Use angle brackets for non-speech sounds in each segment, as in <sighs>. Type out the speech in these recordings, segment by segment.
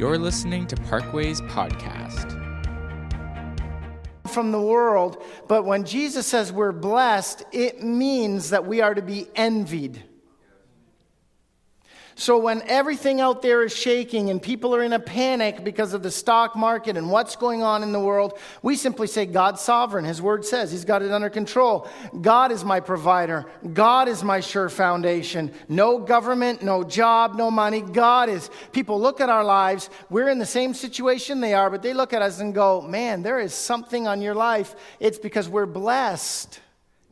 You're listening to Parkways Podcast. From the world, but when Jesus says we're blessed, it means that we are to be envied. So when everything out there is shaking and people are in a panic because of the stock market and what's going on in the world, we simply say, God's sovereign. His word says He's got it under control. God is my provider. God is my sure foundation. No government, no job, no money. God is. People look at our lives. We're in the same situation they are, but they look at us and go, man, there is something on your life. It's because we're blessed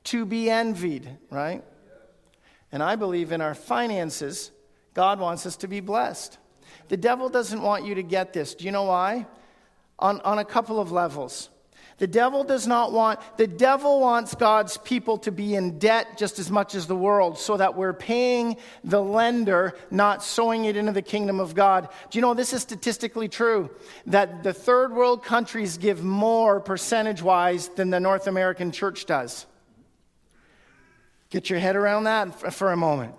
to be envied, right? And I believe in our finances God wants us to be blessed. The devil doesn't want you to get this. Do you know why? On, on a couple of levels. The devil does not want, the devil wants God's people to be in debt just as much as the world so that we're paying the lender, not sowing it into the kingdom of God. Do you know this is statistically true? That the third world countries give more percentage wise than the North American church does. Get your head around that for a moment.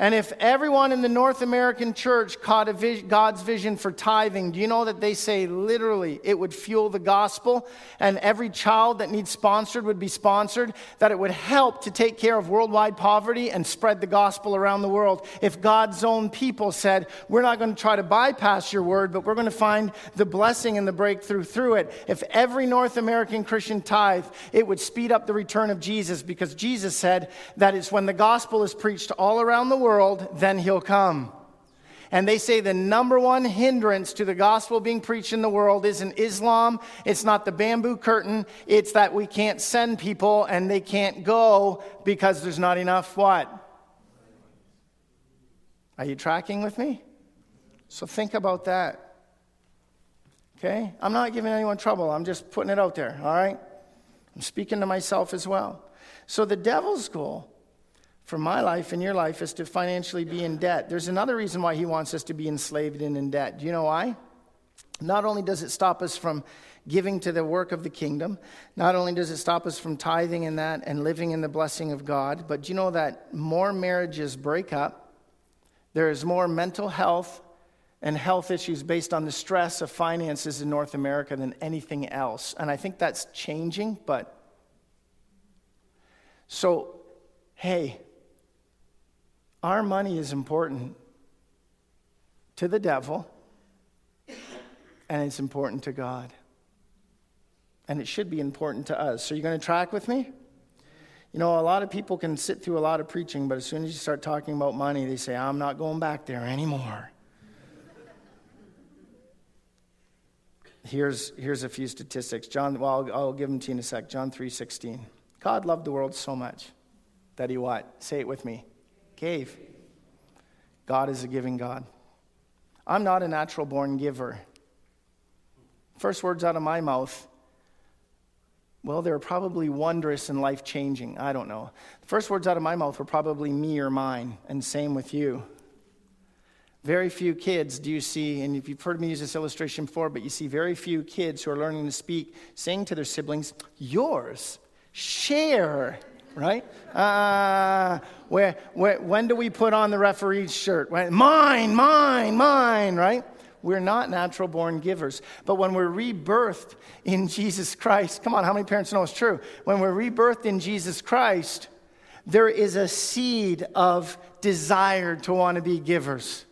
And if everyone in the North American church caught vis- God's vision for tithing, do you know that they say literally it would fuel the gospel and every child that needs sponsored would be sponsored? That it would help to take care of worldwide poverty and spread the gospel around the world. If God's own people said, We're not going to try to bypass your word, but we're going to find the blessing and the breakthrough through it. If every North American Christian tithe, it would speed up the return of Jesus because Jesus said that it's when the gospel is preached all around the world world, then he'll come. And they say the number one hindrance to the gospel being preached in the world isn't Islam. It's not the bamboo curtain. It's that we can't send people and they can't go because there's not enough what? Are you tracking with me? So think about that. Okay? I'm not giving anyone trouble. I'm just putting it out there, all right? I'm speaking to myself as well. So the devil's goal for my life and your life is to financially be in debt. There's another reason why he wants us to be enslaved and in debt. Do you know why? Not only does it stop us from giving to the work of the kingdom, not only does it stop us from tithing in that and living in the blessing of God, but do you know that more marriages break up? There is more mental health and health issues based on the stress of finances in North America than anything else. And I think that's changing, but so, hey, our money is important to the devil, and it's important to God. And it should be important to us. So, you're going to track with me? You know, a lot of people can sit through a lot of preaching, but as soon as you start talking about money, they say, I'm not going back there anymore. here's, here's a few statistics. John, well, I'll, I'll give them to you in a sec. John 3.16. God loved the world so much that he what? Say it with me gave. God is a giving God. I'm not a natural born giver. First words out of my mouth, well, they were probably wondrous and life changing. I don't know. First words out of my mouth were probably me or mine, and same with you. Very few kids do you see, and if you've heard me use this illustration before, but you see very few kids who are learning to speak saying to their siblings, Yours, share right? Uh, where, where, when do we put on the referee's shirt? When, mine, mine, mine, right? We're not natural born givers. But when we're rebirthed in Jesus Christ, come on, how many parents know it's true? When we're rebirthed in Jesus Christ, there is a seed of desire to want to be givers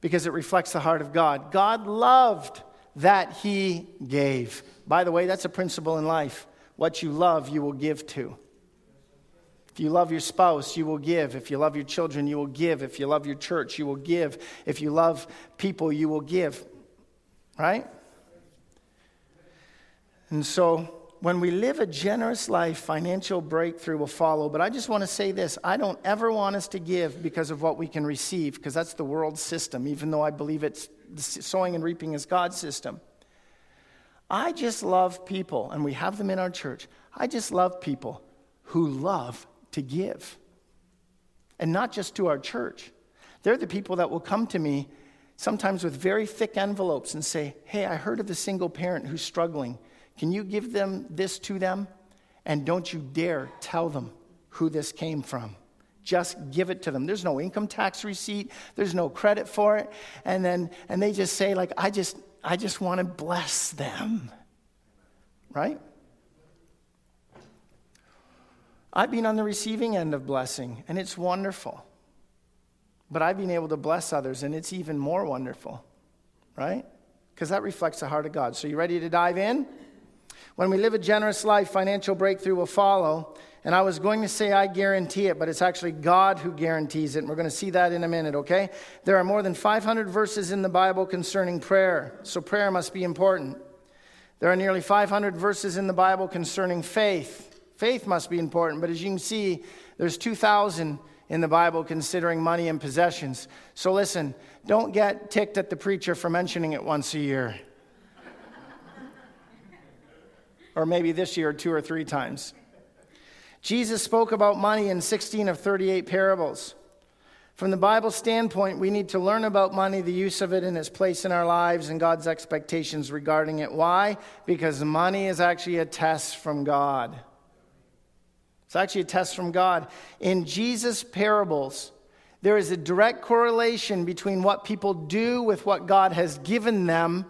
because it reflects the heart of God. God loved that He gave. By the way, that's a principle in life. What you love, you will give to. If you love your spouse, you will give. If you love your children, you will give. If you love your church, you will give. If you love people, you will give. Right? And so, when we live a generous life, financial breakthrough will follow. But I just want to say this I don't ever want us to give because of what we can receive, because that's the world system, even though I believe it's sowing and reaping is God's system. I just love people, and we have them in our church. I just love people who love to give. And not just to our church. They're the people that will come to me sometimes with very thick envelopes and say, Hey, I heard of the single parent who's struggling. Can you give them this to them? And don't you dare tell them who this came from. just give it to them. There's no income tax receipt, there's no credit for it. And then and they just say like I just I just want to bless them. Right? I've been on the receiving end of blessing and it's wonderful. But I've been able to bless others and it's even more wonderful. Right? Because that reflects the heart of God. So you ready to dive in? When we live a generous life, financial breakthrough will follow. And I was going to say I guarantee it, but it's actually God who guarantees it. And we're going to see that in a minute, okay? There are more than 500 verses in the Bible concerning prayer, so prayer must be important. There are nearly 500 verses in the Bible concerning faith. Faith must be important, but as you can see, there's 2,000 in the Bible considering money and possessions. So listen, don't get ticked at the preacher for mentioning it once a year. or maybe this year two or three times. Jesus spoke about money in 16 of 38 parables. From the Bible standpoint, we need to learn about money, the use of it, and its place in our lives, and God's expectations regarding it. Why? Because money is actually a test from God. It's actually a test from God. In Jesus' parables, there is a direct correlation between what people do with what God has given them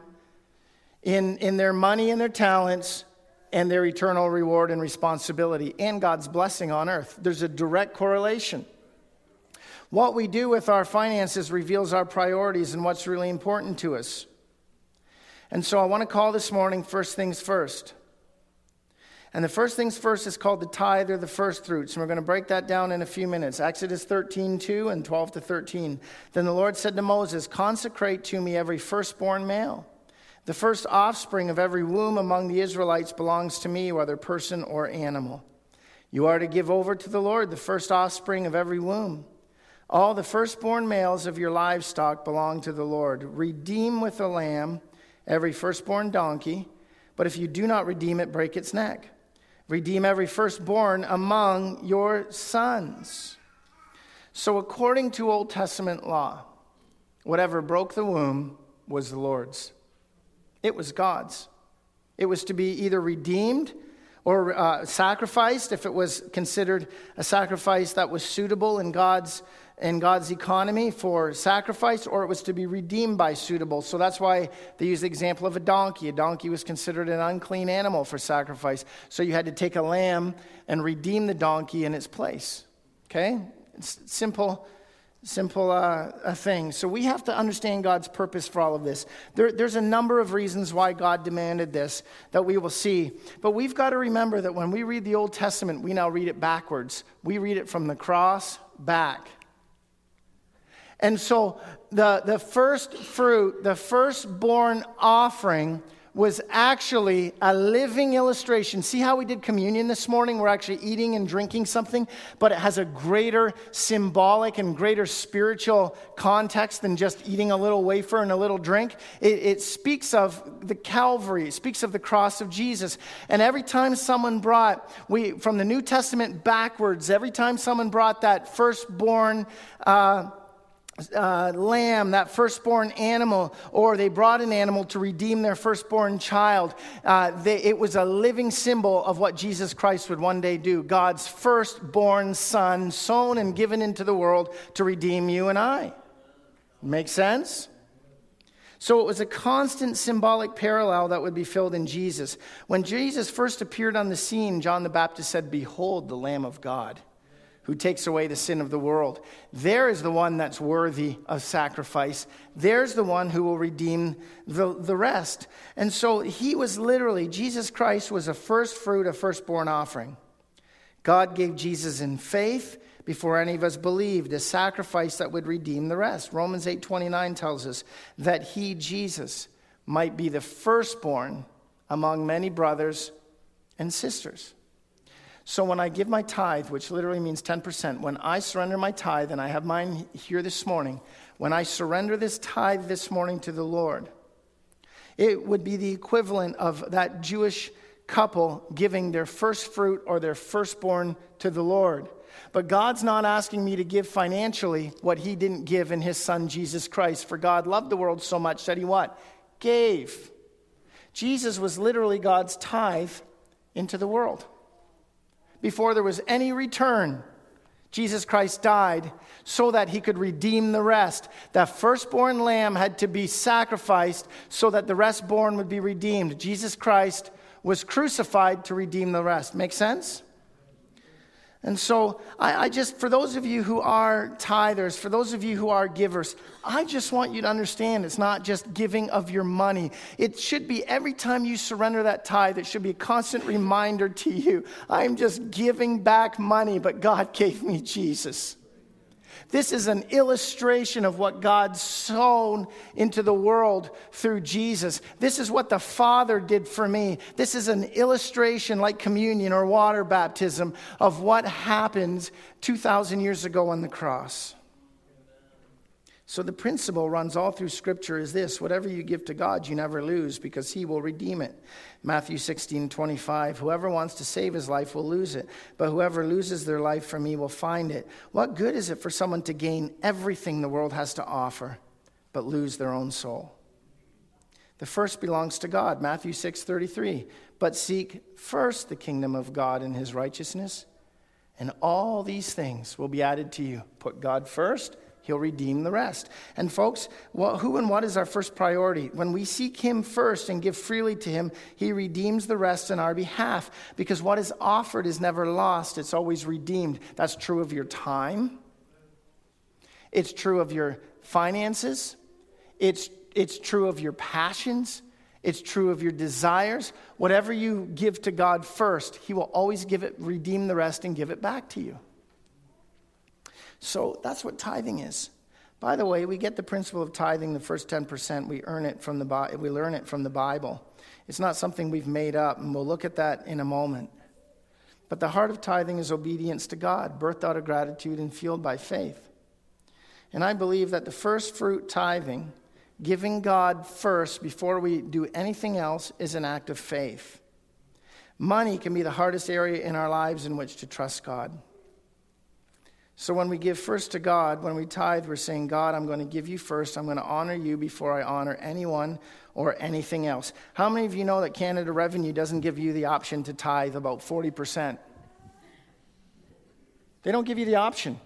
in, in their money and their talents and their eternal reward and responsibility and God's blessing on earth. There's a direct correlation. What we do with our finances reveals our priorities and what's really important to us. And so I want to call this morning First Things First. And the first things first is called the tithe or the first fruits. And we're going to break that down in a few minutes. Exodus 13, 2 and 12 to 13. Then the Lord said to Moses, Consecrate to me every firstborn male the first offspring of every womb among the Israelites belongs to me, whether person or animal. You are to give over to the Lord the first offspring of every womb. All the firstborn males of your livestock belong to the Lord. Redeem with a lamb every firstborn donkey, but if you do not redeem it, break its neck. Redeem every firstborn among your sons. So, according to Old Testament law, whatever broke the womb was the Lord's. It was God's. It was to be either redeemed or uh, sacrificed if it was considered a sacrifice that was suitable in God's in God's economy for sacrifice, or it was to be redeemed by suitable. So that's why they use the example of a donkey. A donkey was considered an unclean animal for sacrifice. So you had to take a lamb and redeem the donkey in its place. Okay? It's simple simple uh, thing. So we have to understand God's purpose for all of this. There, there's a number of reasons why God demanded this that we will see. But we've got to remember that when we read the Old Testament, we now read it backwards. We read it from the cross back. And so the, the first fruit, the firstborn offering, was actually a living illustration. See how we did communion this morning? We're actually eating and drinking something, but it has a greater symbolic and greater spiritual context than just eating a little wafer and a little drink. It, it speaks of the Calvary, it speaks of the cross of Jesus. And every time someone brought, we from the New Testament backwards, every time someone brought that firstborn, uh, uh, lamb, that firstborn animal, or they brought an animal to redeem their firstborn child. Uh, they, it was a living symbol of what Jesus Christ would one day do God's firstborn son, sown and given into the world to redeem you and I. Make sense? So it was a constant symbolic parallel that would be filled in Jesus. When Jesus first appeared on the scene, John the Baptist said, Behold the Lamb of God who takes away the sin of the world. There is the one that's worthy of sacrifice. There's the one who will redeem the, the rest. And so he was literally, Jesus Christ was a first fruit, a firstborn offering. God gave Jesus in faith before any of us believed a sacrifice that would redeem the rest. Romans 8:29 tells us that he Jesus might be the firstborn among many brothers and sisters. So when I give my tithe, which literally means 10%, when I surrender my tithe, and I have mine here this morning, when I surrender this tithe this morning to the Lord, it would be the equivalent of that Jewish couple giving their first fruit or their firstborn to the Lord. But God's not asking me to give financially what he didn't give in his son Jesus Christ. For God loved the world so much that he what? Gave. Jesus was literally God's tithe into the world before there was any return. Jesus Christ died so that he could redeem the rest. That firstborn lamb had to be sacrificed so that the rest born would be redeemed. Jesus Christ was crucified to redeem the rest. Make sense? And so, I, I, just, for those of you who are tithers, for those of you who are givers, I just want you to understand it's not just giving of your money. It should be every time you surrender that tithe, it should be a constant reminder to you I'm just giving back money, but God <laughs> gave me Jesus. This is an illustration of what God sown into the world through Jesus. This is what the Father did for me. This is an illustration, like communion or water baptism, of what happened 2,000 years ago on the cross. So the principle runs all through Scripture is this whatever you give to God, you never lose because He will redeem it. Matthew 16, 25. Whoever wants to save his life will lose it, but whoever loses their life for me will find it. What good is it for someone to gain everything the world has to offer, but lose their own soul? The first belongs to God, Matthew 6, 33. But seek first the kingdom of God and his righteousness, and all these things will be added to you. Put God first He'll redeem the rest. And folks, well, who and what is our first priority? When we seek Him first and give freely to Him, He redeems the rest on our behalf because what is offered is never lost, it's always redeemed. That's true of your time, it's true of your finances, it's, it's true of your passions. It's true of your desires. Whatever you give to God first, He will always give it, redeem the rest, and give it back to you. So that's what tithing is. By the way, we get the principle of tithing, the first 10%, we earn it from the we learn it from the Bible. It's not something we've made up, and we'll look at that in a moment. But the heart of tithing is obedience to God, birthed out of gratitude and fueled by faith. And I believe that the first fruit tithing, giving God first before we do anything else, is an act of faith. Money can be the hardest area in our lives in which to trust God. So when we give first to God, when we tithe, we're saying, God, I'm going to give you first. I'm going to honor you before I honor anyone or anything else. How many of you know that Canada Revenue doesn't give you the option to tithe about 40%? They don't give you the option.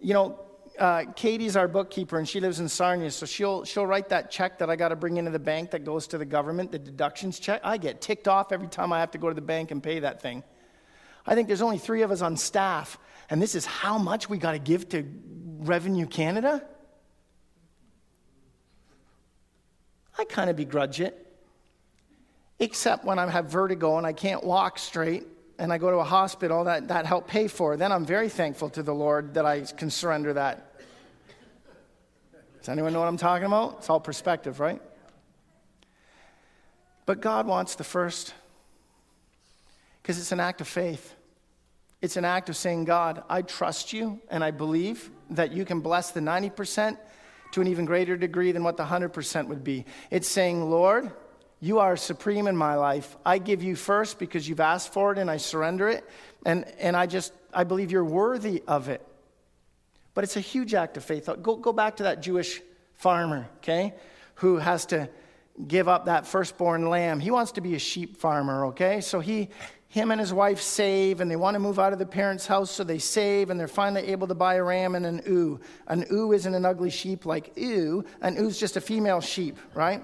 You know, uh, Katie's our bookkeeper and she lives in Sarnia, so she'll, she'll write that check that I got to bring into the bank that goes to the government, the deductions check. I get ticked off every time I have to go to the bank and pay that thing. I think there's only three of us on staff and this is how much we got to give to Revenue Canada? I kind of begrudge it. Except when I have vertigo and I can't walk straight and I go to a hospital that that helped pay for. Then I'm very thankful to the Lord that I can surrender that. Does anyone know what I'm talking about? It's all perspective, right? But God wants the first because it's an act of faith. It's an act of saying, God, I trust you and I believe that you can bless the 90% to an even greater degree than what the 100% would be. It's saying, Lord, you are supreme in my life. I give you first because you've asked for it and I surrender it. And, and I just, I believe you're worthy of it. But it's a huge act of faith. Go, go back to that Jewish farmer, okay, who has to give up that firstborn lamb. He wants to be a sheep farmer, okay? So he, him and his wife save and they want to move out of the parents' house, so they save and they're finally able to buy a ram and an ewe. An ewe isn't an ugly sheep like ewe, an ewe's just a female sheep, right?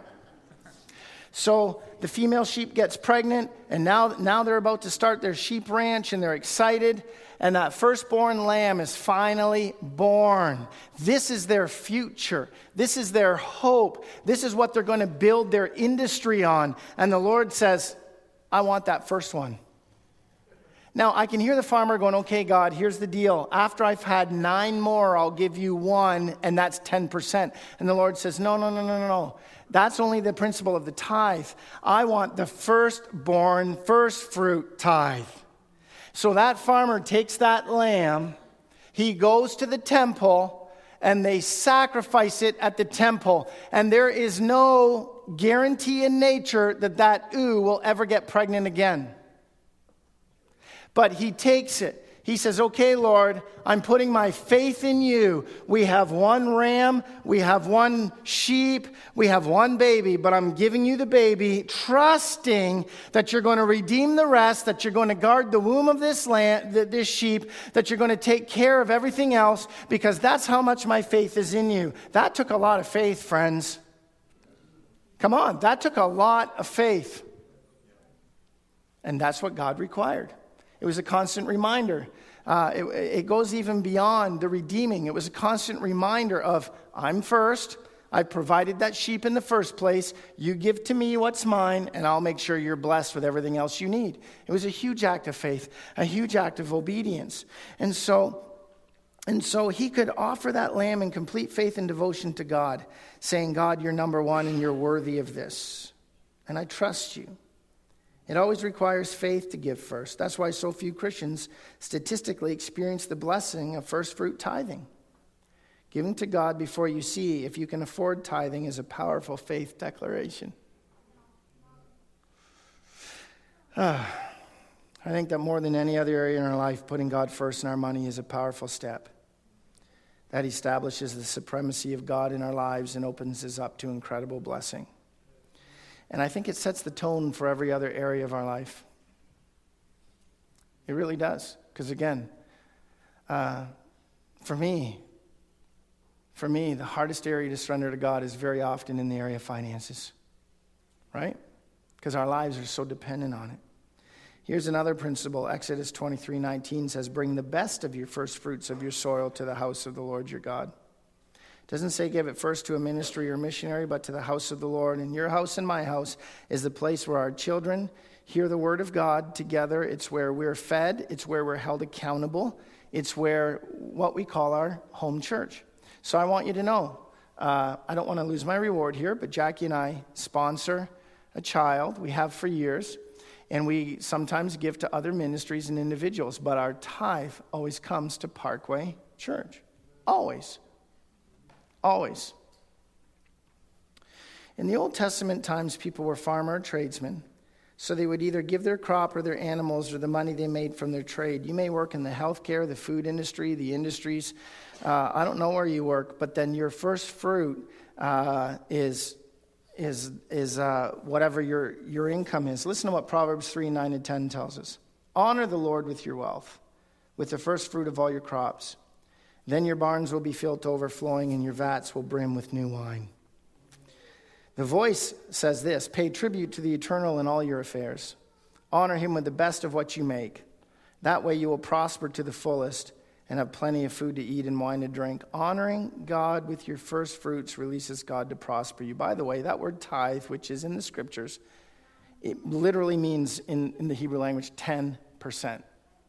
So the female sheep gets pregnant, and now, now they're about to start their sheep ranch and they're excited. And that firstborn lamb is finally born. This is their future. This is their hope. This is what they're going to build their industry on. And the Lord says, I want that first one. Now, I can hear the farmer going, okay, God, here's the deal. After I've had nine more, I'll give you one, and that's 10%. And the Lord says, no, no, no, no, no, no. That's only the principle of the tithe. I want the firstborn, first fruit tithe. So that farmer takes that lamb, he goes to the temple, and they sacrifice it at the temple. And there is no guarantee in nature that that ewe will ever get pregnant again. But he takes it, He says, Okay, Lord, I'm putting my faith in you. We have one ram, we have one sheep, we have one baby, but I'm giving you the baby, trusting that you're going to redeem the rest, that you're going to guard the womb of this land, this sheep, that you're going to take care of everything else, because that's how much my faith is in you. That took a lot of faith, friends. Come on, that took a lot of faith. And that's what God required. It was a constant reminder. Uh, it, it goes even beyond the redeeming. It was a constant reminder of, I'm first. I provided that sheep in the first place. You give to me what's mine, and I'll make sure you're blessed with everything else you need. It was a huge act of faith, a huge act of obedience. And so, and so he could offer that lamb in complete faith and devotion to God, saying, God, you're number one and you're worthy of this. And I trust you. It always requires faith to give first. That's why so few Christians statistically experience the blessing of first fruit tithing. Giving to God before you see if you can afford tithing is a powerful faith declaration. Uh, <sighs> I think that more than any other area in our life, putting God first in our money is a powerful step. That establishes the supremacy of God in our lives and opens us up to incredible blessing. And I think it sets the tone for every other area of our life. It really does. Because again, uh, for me, for me, the hardest area to surrender to God is very often in the area of finances, right? Because our lives are so dependent on it. Here's another principle. Exodus 23 19 says, Bring the best of your first fruits of your soil to the house of the Lord your God doesn't say give it first to a ministry or missionary, but to the house of the Lord. And your house and my house is the place where our children hear the word of God together. It's where we're fed, it's where we're held accountable, it's where what we call our home church. So I want you to know uh, I don't want to lose my reward here, but Jackie and I sponsor a child. We have for years. And we sometimes give to other ministries and individuals, but our tithe always comes to Parkway Church. Always. Always. In the Old Testament times, people were farmer or tradesmen, so they would either give their crop or their animals or the money they made from their trade. You may work in the healthcare, the food industry, the industries. Uh, I don't know where you work, but then your first fruit uh, is is is uh, whatever your your income is. Listen to what Proverbs three nine and ten tells us. Honor the Lord with your wealth, with the first fruit of all your crops. Then your barns will be filled to overflowing, and your vats will brim with new wine. The voice says this Pay tribute to the eternal in all your affairs. Honor him with the best of what you make. That way you will prosper to the fullest and have plenty of food to eat and wine to drink. Honoring God with your first fruits releases God to prosper you. By the way, that word tithe, which is in the scriptures, it literally means in, in the Hebrew language 10%.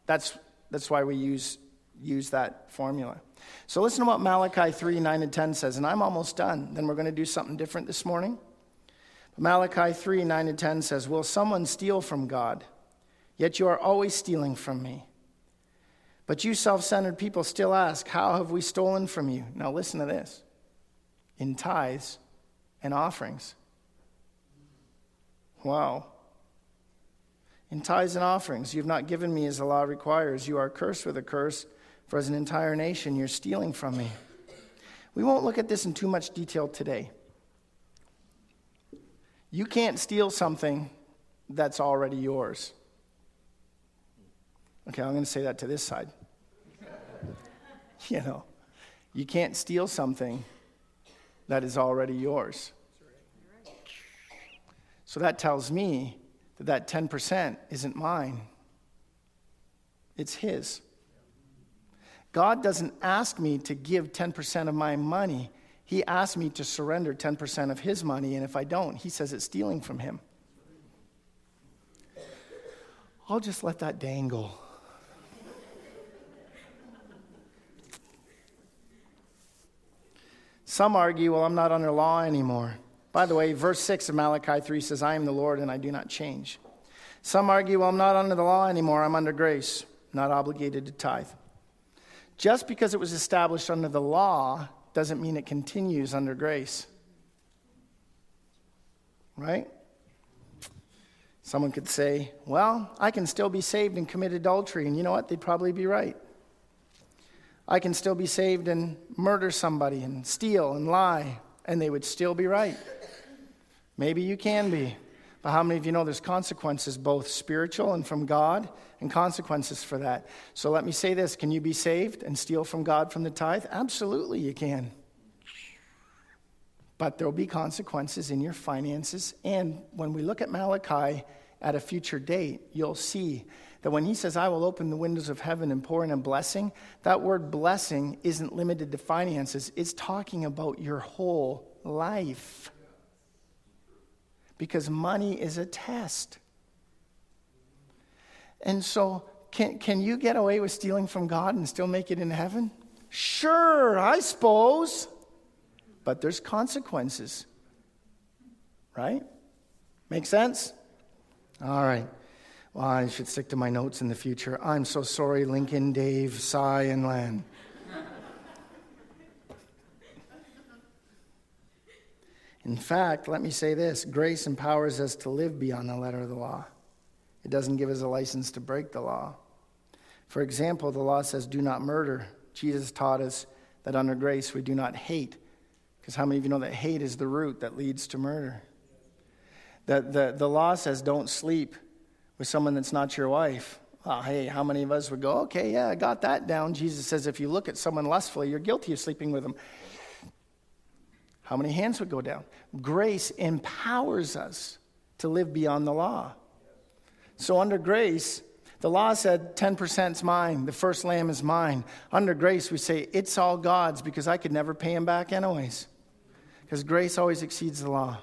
That's, that's why we use, use that formula. So listen to what Malachi 3 9 and 10 says, and I'm almost done. Then we're going to do something different this morning. Malachi 3 9 and 10 says, Will someone steal from God? Yet you are always stealing from me. But you self centered people still ask, How have we stolen from you? Now listen to this in tithes and offerings. Wow. In tithes and offerings, you've not given me as the law requires. You are cursed with a curse for as an entire nation, you're stealing from me. We won't look at this in too much detail today. You can't steal something that's already yours. Okay, I'm going to say that to this side. <laughs> you know, you can't steal something that is already yours. So that tells me that that 10% isn't mine, it's his. God doesn't ask me to give 10% of my money. He asks me to surrender 10% of his money, and if I don't, he says it's stealing from him. I'll just let that dangle. Some argue, well, I'm not under law anymore. By the way, verse 6 of Malachi 3 says, I am the Lord and I do not change. Some argue, well, I'm not under the law anymore, I'm under grace, not obligated to tithe. Just because it was established under the law doesn't mean it continues under grace. Right? Someone could say, Well, I can still be saved and commit adultery. And you know what? They'd probably be right. I can still be saved and murder somebody and steal and lie. And they would still be right. Maybe you can be. But how many of you know there's consequences, both spiritual and from God, and consequences for that? So let me say this Can you be saved and steal from God from the tithe? Absolutely, you can. But there will be consequences in your finances. And when we look at Malachi at a future date, you'll see that when he says, I will open the windows of heaven and pour in a blessing, that word blessing isn't limited to finances, it's talking about your whole life because money is a test. And so, can, can you get away with stealing from God and still make it in heaven? Sure, I suppose. But there's consequences. Right? Make sense? All right. Well, I should stick to my notes in the future. I'm so sorry, Lincoln, Dave, Cy, and Len. In fact, let me say this grace empowers us to live beyond the letter of the law, it doesn't give us a license to break the law. For example, the law says, do not murder. Jesus taught us that under grace we do not hate, because how many of you know that hate is the root that leads to murder? The, the, the law says, don't sleep with someone that's not your wife. Well, hey, how many of us would go, okay, yeah, I got that down? Jesus says, if you look at someone lustfully, you're guilty of sleeping with them. How many hands would go down? Grace empowers us to live beyond the law. So, under grace, the law said 10% is mine, the first lamb is mine. Under grace, we say it's all God's because I could never pay him back, anyways. Because grace always exceeds the law,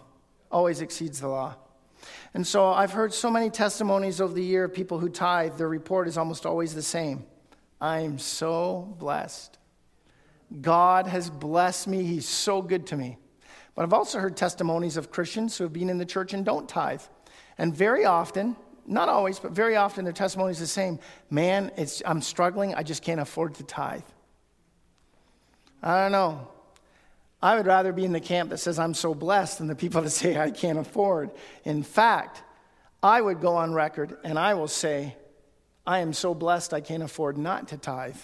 always exceeds the law. And so I've heard so many testimonies over the year of people who tithe. Their report is almost always the same I'm so blessed. God has blessed me. He's so good to me. But I've also heard testimonies of Christians who have been in the church and don't tithe. And very often, not always, but very often their testimony is the same. Man, I'm struggling. I just can't afford to tithe. I don't know. I would rather be in the camp that says I'm so blessed than the people that <laughs> say I can't afford. In fact, I would go on record and I will say, I am so blessed I can't afford not to tithe.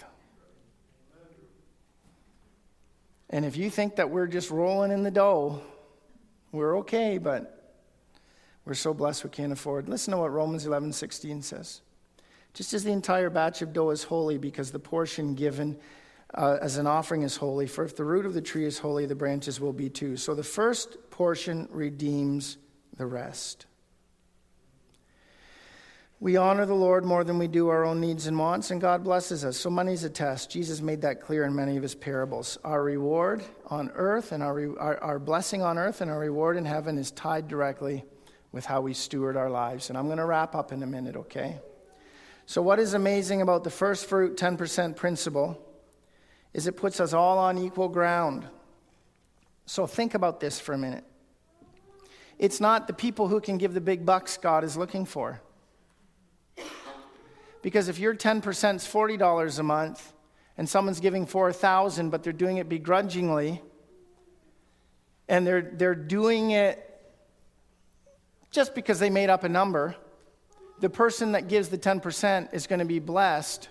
And if you think that we're just rolling in the dough, we're okay, but we're so blessed we can't afford. Listen to what Romans 11 16 says. Just as the entire batch of dough is holy because the portion given uh, as an offering is holy, for if the root of the tree is holy, the branches will be too. So the first portion redeems the rest. We honor the Lord more than we do our own needs and wants, and God blesses us. So money's a test. Jesus made that clear in many of his parables. Our reward on earth and our, re- our, our blessing on earth and our reward in heaven is tied directly with how we steward our lives. And I'm going to wrap up in a minute, okay? So, what is amazing about the first fruit 10% principle is it puts us all on equal ground. So, think about this for a minute. It's not the people who can give the big bucks God is looking for. Because if your 10% is $40 a month and someone's giving 4000 but they're doing it begrudgingly and they're, they're doing it just because they made up a number, the person that gives the 10% is going to be blessed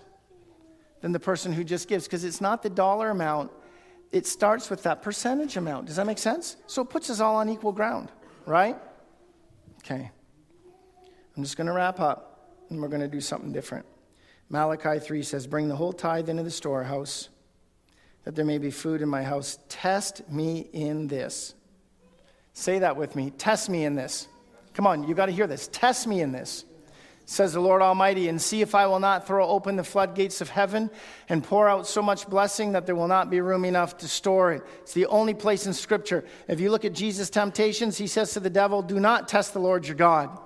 than the person who just gives because it's not the dollar amount, it starts with that percentage amount. Does that make sense? So it puts us all on equal ground, right? Okay. I'm just going to wrap up and we're going to do something different. Malachi 3 says, Bring the whole tithe into the storehouse, that there may be food in my house. Test me in this. Say that with me. Test me in this. Come on, you've got to hear this. Test me in this, says the Lord Almighty, and see if I will not throw open the floodgates of heaven and pour out so much blessing that there will not be room enough to store it. It's the only place in Scripture. If you look at Jesus' temptations, he says to the devil, Do not test the Lord your God.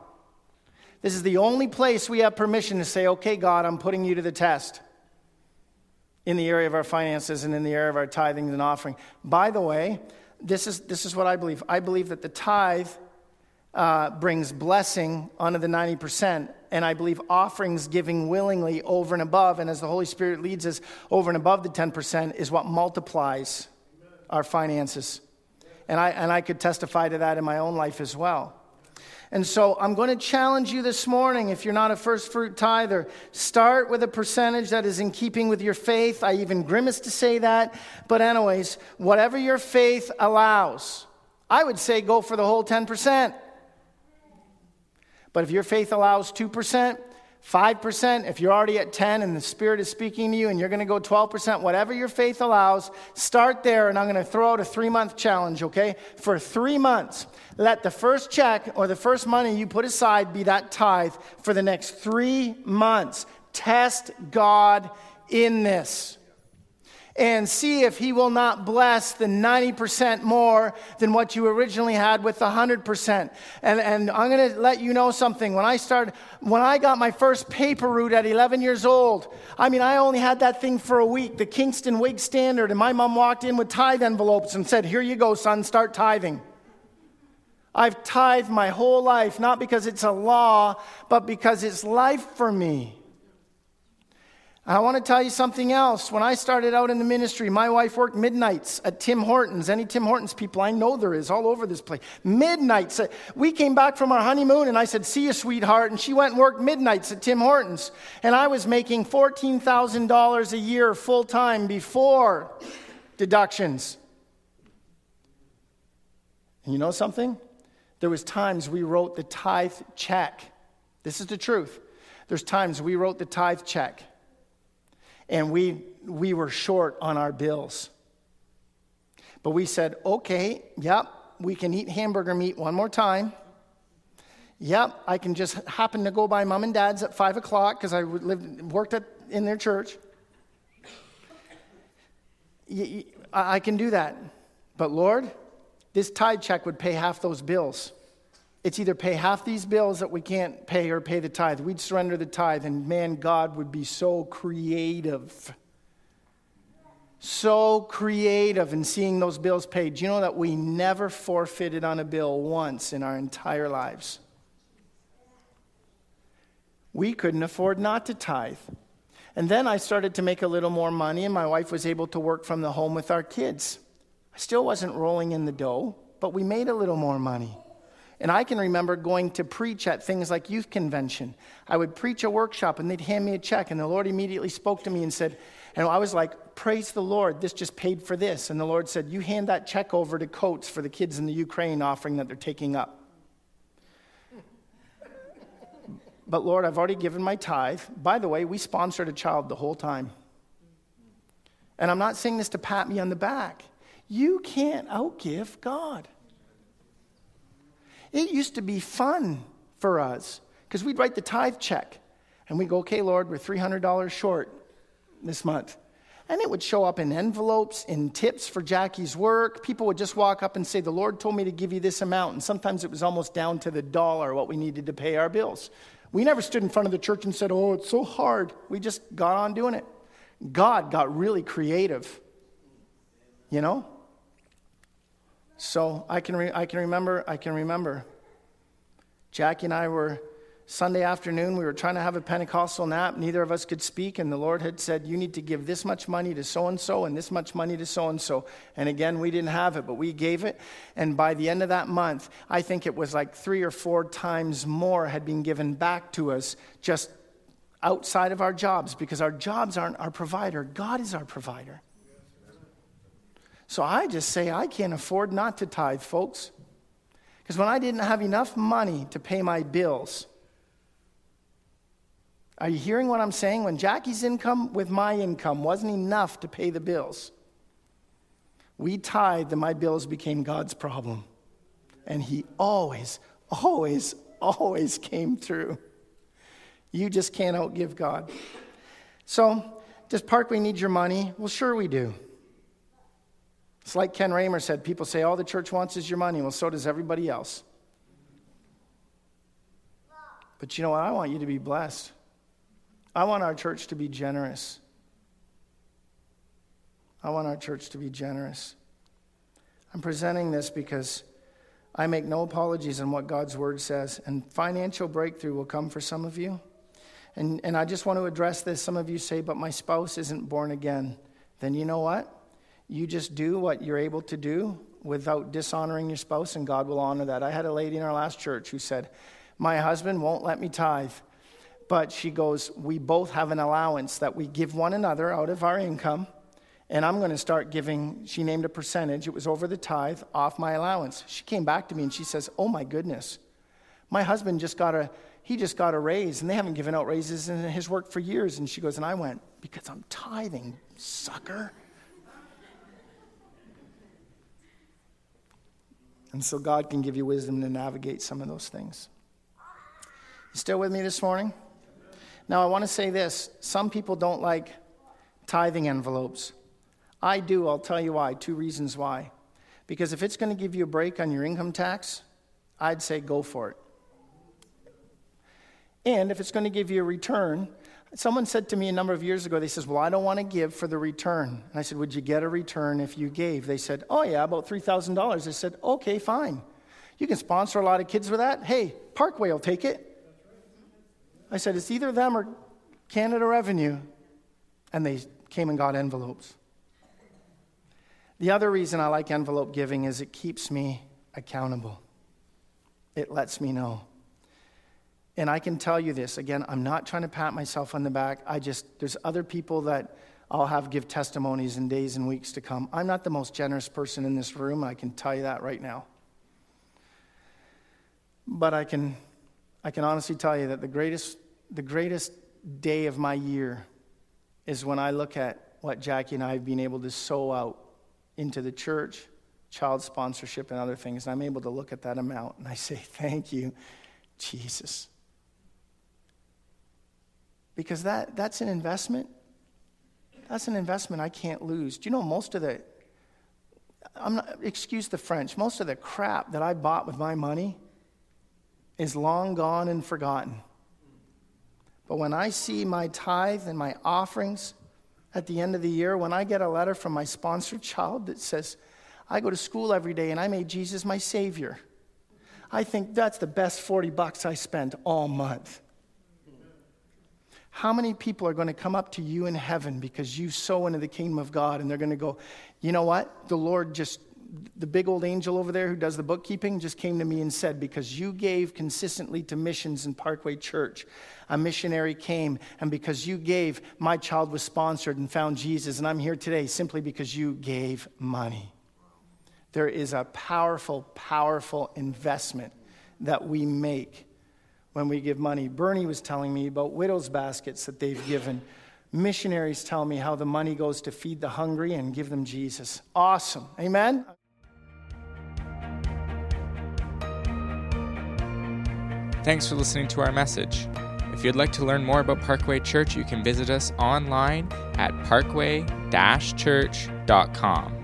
This is the only place we have permission to say, okay, God, I'm putting you to the test in the area of our finances and in the area of our tithing and offering. By the way, this is, this is what I believe. I believe that the tithe uh, brings blessing onto the 90%, and I believe offerings giving willingly over and above, and as the Holy Spirit leads us over and above the 10%, is what multiplies our finances. And I, and I could testify to that in my own life as well. And so I'm going to challenge you this morning if you're not a first fruit tither, start with a percentage that is in keeping with your faith. I even grimace to say that. But, anyways, whatever your faith allows, I would say go for the whole 10%. But if your faith allows 2%, 5%, if you're already at 10 and the Spirit is speaking to you and you're going to go 12%, whatever your faith allows, start there and I'm going to throw out a three month challenge, okay? For three months, let the first check or the first money you put aside be that tithe for the next three months. Test God in this and see if he will not bless the 90% more than what you originally had with the 100%. And, and I'm going to let you know something. When I started, when I got my first paper route at 11 years old, I mean, I only had that thing for a week, the Kingston Whig Standard, and my mom walked in with tithe envelopes and said, Here you go, son, start tithing. I've tithed my whole life, not because it's a law, but because it's life for me. I want to tell you something else. When I started out in the ministry, my wife worked midnights at Tim Hortons. Any Tim Hortons people I know there is all over this place. Midnights. Uh, we came back from our honeymoon and I said, See you, sweetheart. And she went and worked midnights at Tim Hortons. And I was making $14,000 a year full time before deductions. And you know something? There was times we wrote the tithe check. This is the truth. There's times we wrote the tithe check and we, we were short on our bills. But we said, okay, yep, we can eat hamburger meat one more time. Yep, I can just happen to go by mom and dad's at five o'clock because I lived, worked at, in their church. I can do that. But Lord, this tithe check would pay half those bills. It's either pay half these bills that we can't pay or pay the tithe. We'd surrender the tithe, and man, God would be so creative. So creative in seeing those bills paid. Do you know that we never forfeited on a bill once in our entire lives? We couldn't afford not to tithe. And then I started to make a little more money, and my wife was able to work from the home with our kids. I still wasn't rolling in the dough, but we made a little more money. And I can remember going to preach at things like youth convention. I would preach a workshop and they'd hand me a check, and the Lord immediately spoke to me and said, and I was like, Praise the Lord, this just paid for this. And the Lord said, You hand that check over to Coates for the kids in the Ukraine offering that they're taking up. but Lord, I've already given my tithe. By the way, we sponsored a child the whole time. And I'm not saying this to pat me on the back. You can't outgive God. It used to be fun for us because we'd write the tithe check and we'd go, okay, Lord, we're $300 short this month. And it would show up in envelopes, in tips for Jackie's work. People would just walk up and say, The Lord told me to give you this amount. And sometimes it was almost down to the dollar what we needed to pay our bills. We never stood in front of the church and said, Oh, it's so hard. We just got on doing it. God got really creative, you know? So I can, re- I can remember, I can remember. Jackie and I were, Sunday afternoon, we were trying to have a Pentecostal nap. Neither of us could speak, and the Lord had said, You need to give this much money to so and so, and this much money to so and so. And again, we didn't have it, but we gave it. And by the end of that month, I think it was like three or four times more had been given back to us just outside of our jobs because our jobs aren't our provider, God is our provider. So I just say I can't afford not to tithe, folks. Because when I didn't have enough money to pay my bills, are you hearing what I'm saying? When Jackie's income with my income wasn't enough to pay the bills, we tithed and my bills became God's problem. And He always, always, always came through. You just can't outgive God. So, does Parkway need your money? Well, sure we do. It's like Ken Raymer said people say, all the church wants is your money. Well, so does everybody else. But you know what? I want you to be blessed. I want our church to be generous. I want our church to be generous. I'm presenting this because I make no apologies on what God's word says, and financial breakthrough will come for some of you. And, and I just want to address this. Some of you say, but my spouse isn't born again. Then you know what? You just do what you're able to do without dishonoring your spouse, and God will honor that. I had a lady in our last church who said, My husband won't let me tithe. But she goes, We both have an allowance that we give one another out of our income. And I'm going to start giving, she named a percentage, it was over the tithe, off my allowance. She came back to me and she says, Oh my goodness, my husband just got a, he just got a raise and they haven't given out raises in his work for years. And she goes, And I went, Because I'm tithing, sucker. And so God can give you wisdom to navigate some of those things. You still with me this morning? Now, I want to say this some people don't like tithing envelopes. I do. I'll tell you why. Two reasons why. Because if it's going to give you a break on your income tax, I'd say go for it. And if it's going to give you a return, someone said to me a number of years ago, they says, "Well, I don't want to give for the return." And I said, "Would you get a return if you gave?" They said, "Oh yeah, about three thousand dollars." I said, "Okay, fine. You can sponsor a lot of kids with that. Hey, Parkway will take it." I said, It's either them or Canada Revenue. And they came and got envelopes. The other reason I like envelope giving is it keeps me accountable, it lets me know. And I can tell you this again, I'm not trying to pat myself on the back. I just, there's other people that I'll have give testimonies in days and weeks to come. I'm not the most generous person in this room, I can tell you that right now. But I can I can honestly tell you that the greatest, the greatest day of my year is when I look at what Jackie and I have been able to sow out into the church, child sponsorship, and other things. And I'm able to look at that amount and I say, Thank you, Jesus. Because that, that's an investment. That's an investment I can't lose. Do you know most of the, I'm not, excuse the French, most of the crap that I bought with my money is long gone and forgotten. But when I see my tithe and my offerings at the end of the year, when I get a letter from my sponsored child that says, I go to school every day and I made Jesus my Savior, I think that's the best 40 bucks I spent all month. How many people are going to come up to you in heaven because you sow into the kingdom of God and they're going to go, you know what? The Lord just the big old angel over there who does the bookkeeping just came to me and said, Because you gave consistently to missions in Parkway Church, a missionary came, and because you gave, my child was sponsored and found Jesus, and I'm here today simply because you gave money. There is a powerful, powerful investment that we make when we give money. Bernie was telling me about widows' baskets that they've given. Missionaries tell me how the money goes to feed the hungry and give them Jesus. Awesome. Amen. Thanks for listening to our message. If you'd like to learn more about Parkway Church, you can visit us online at parkway church.com.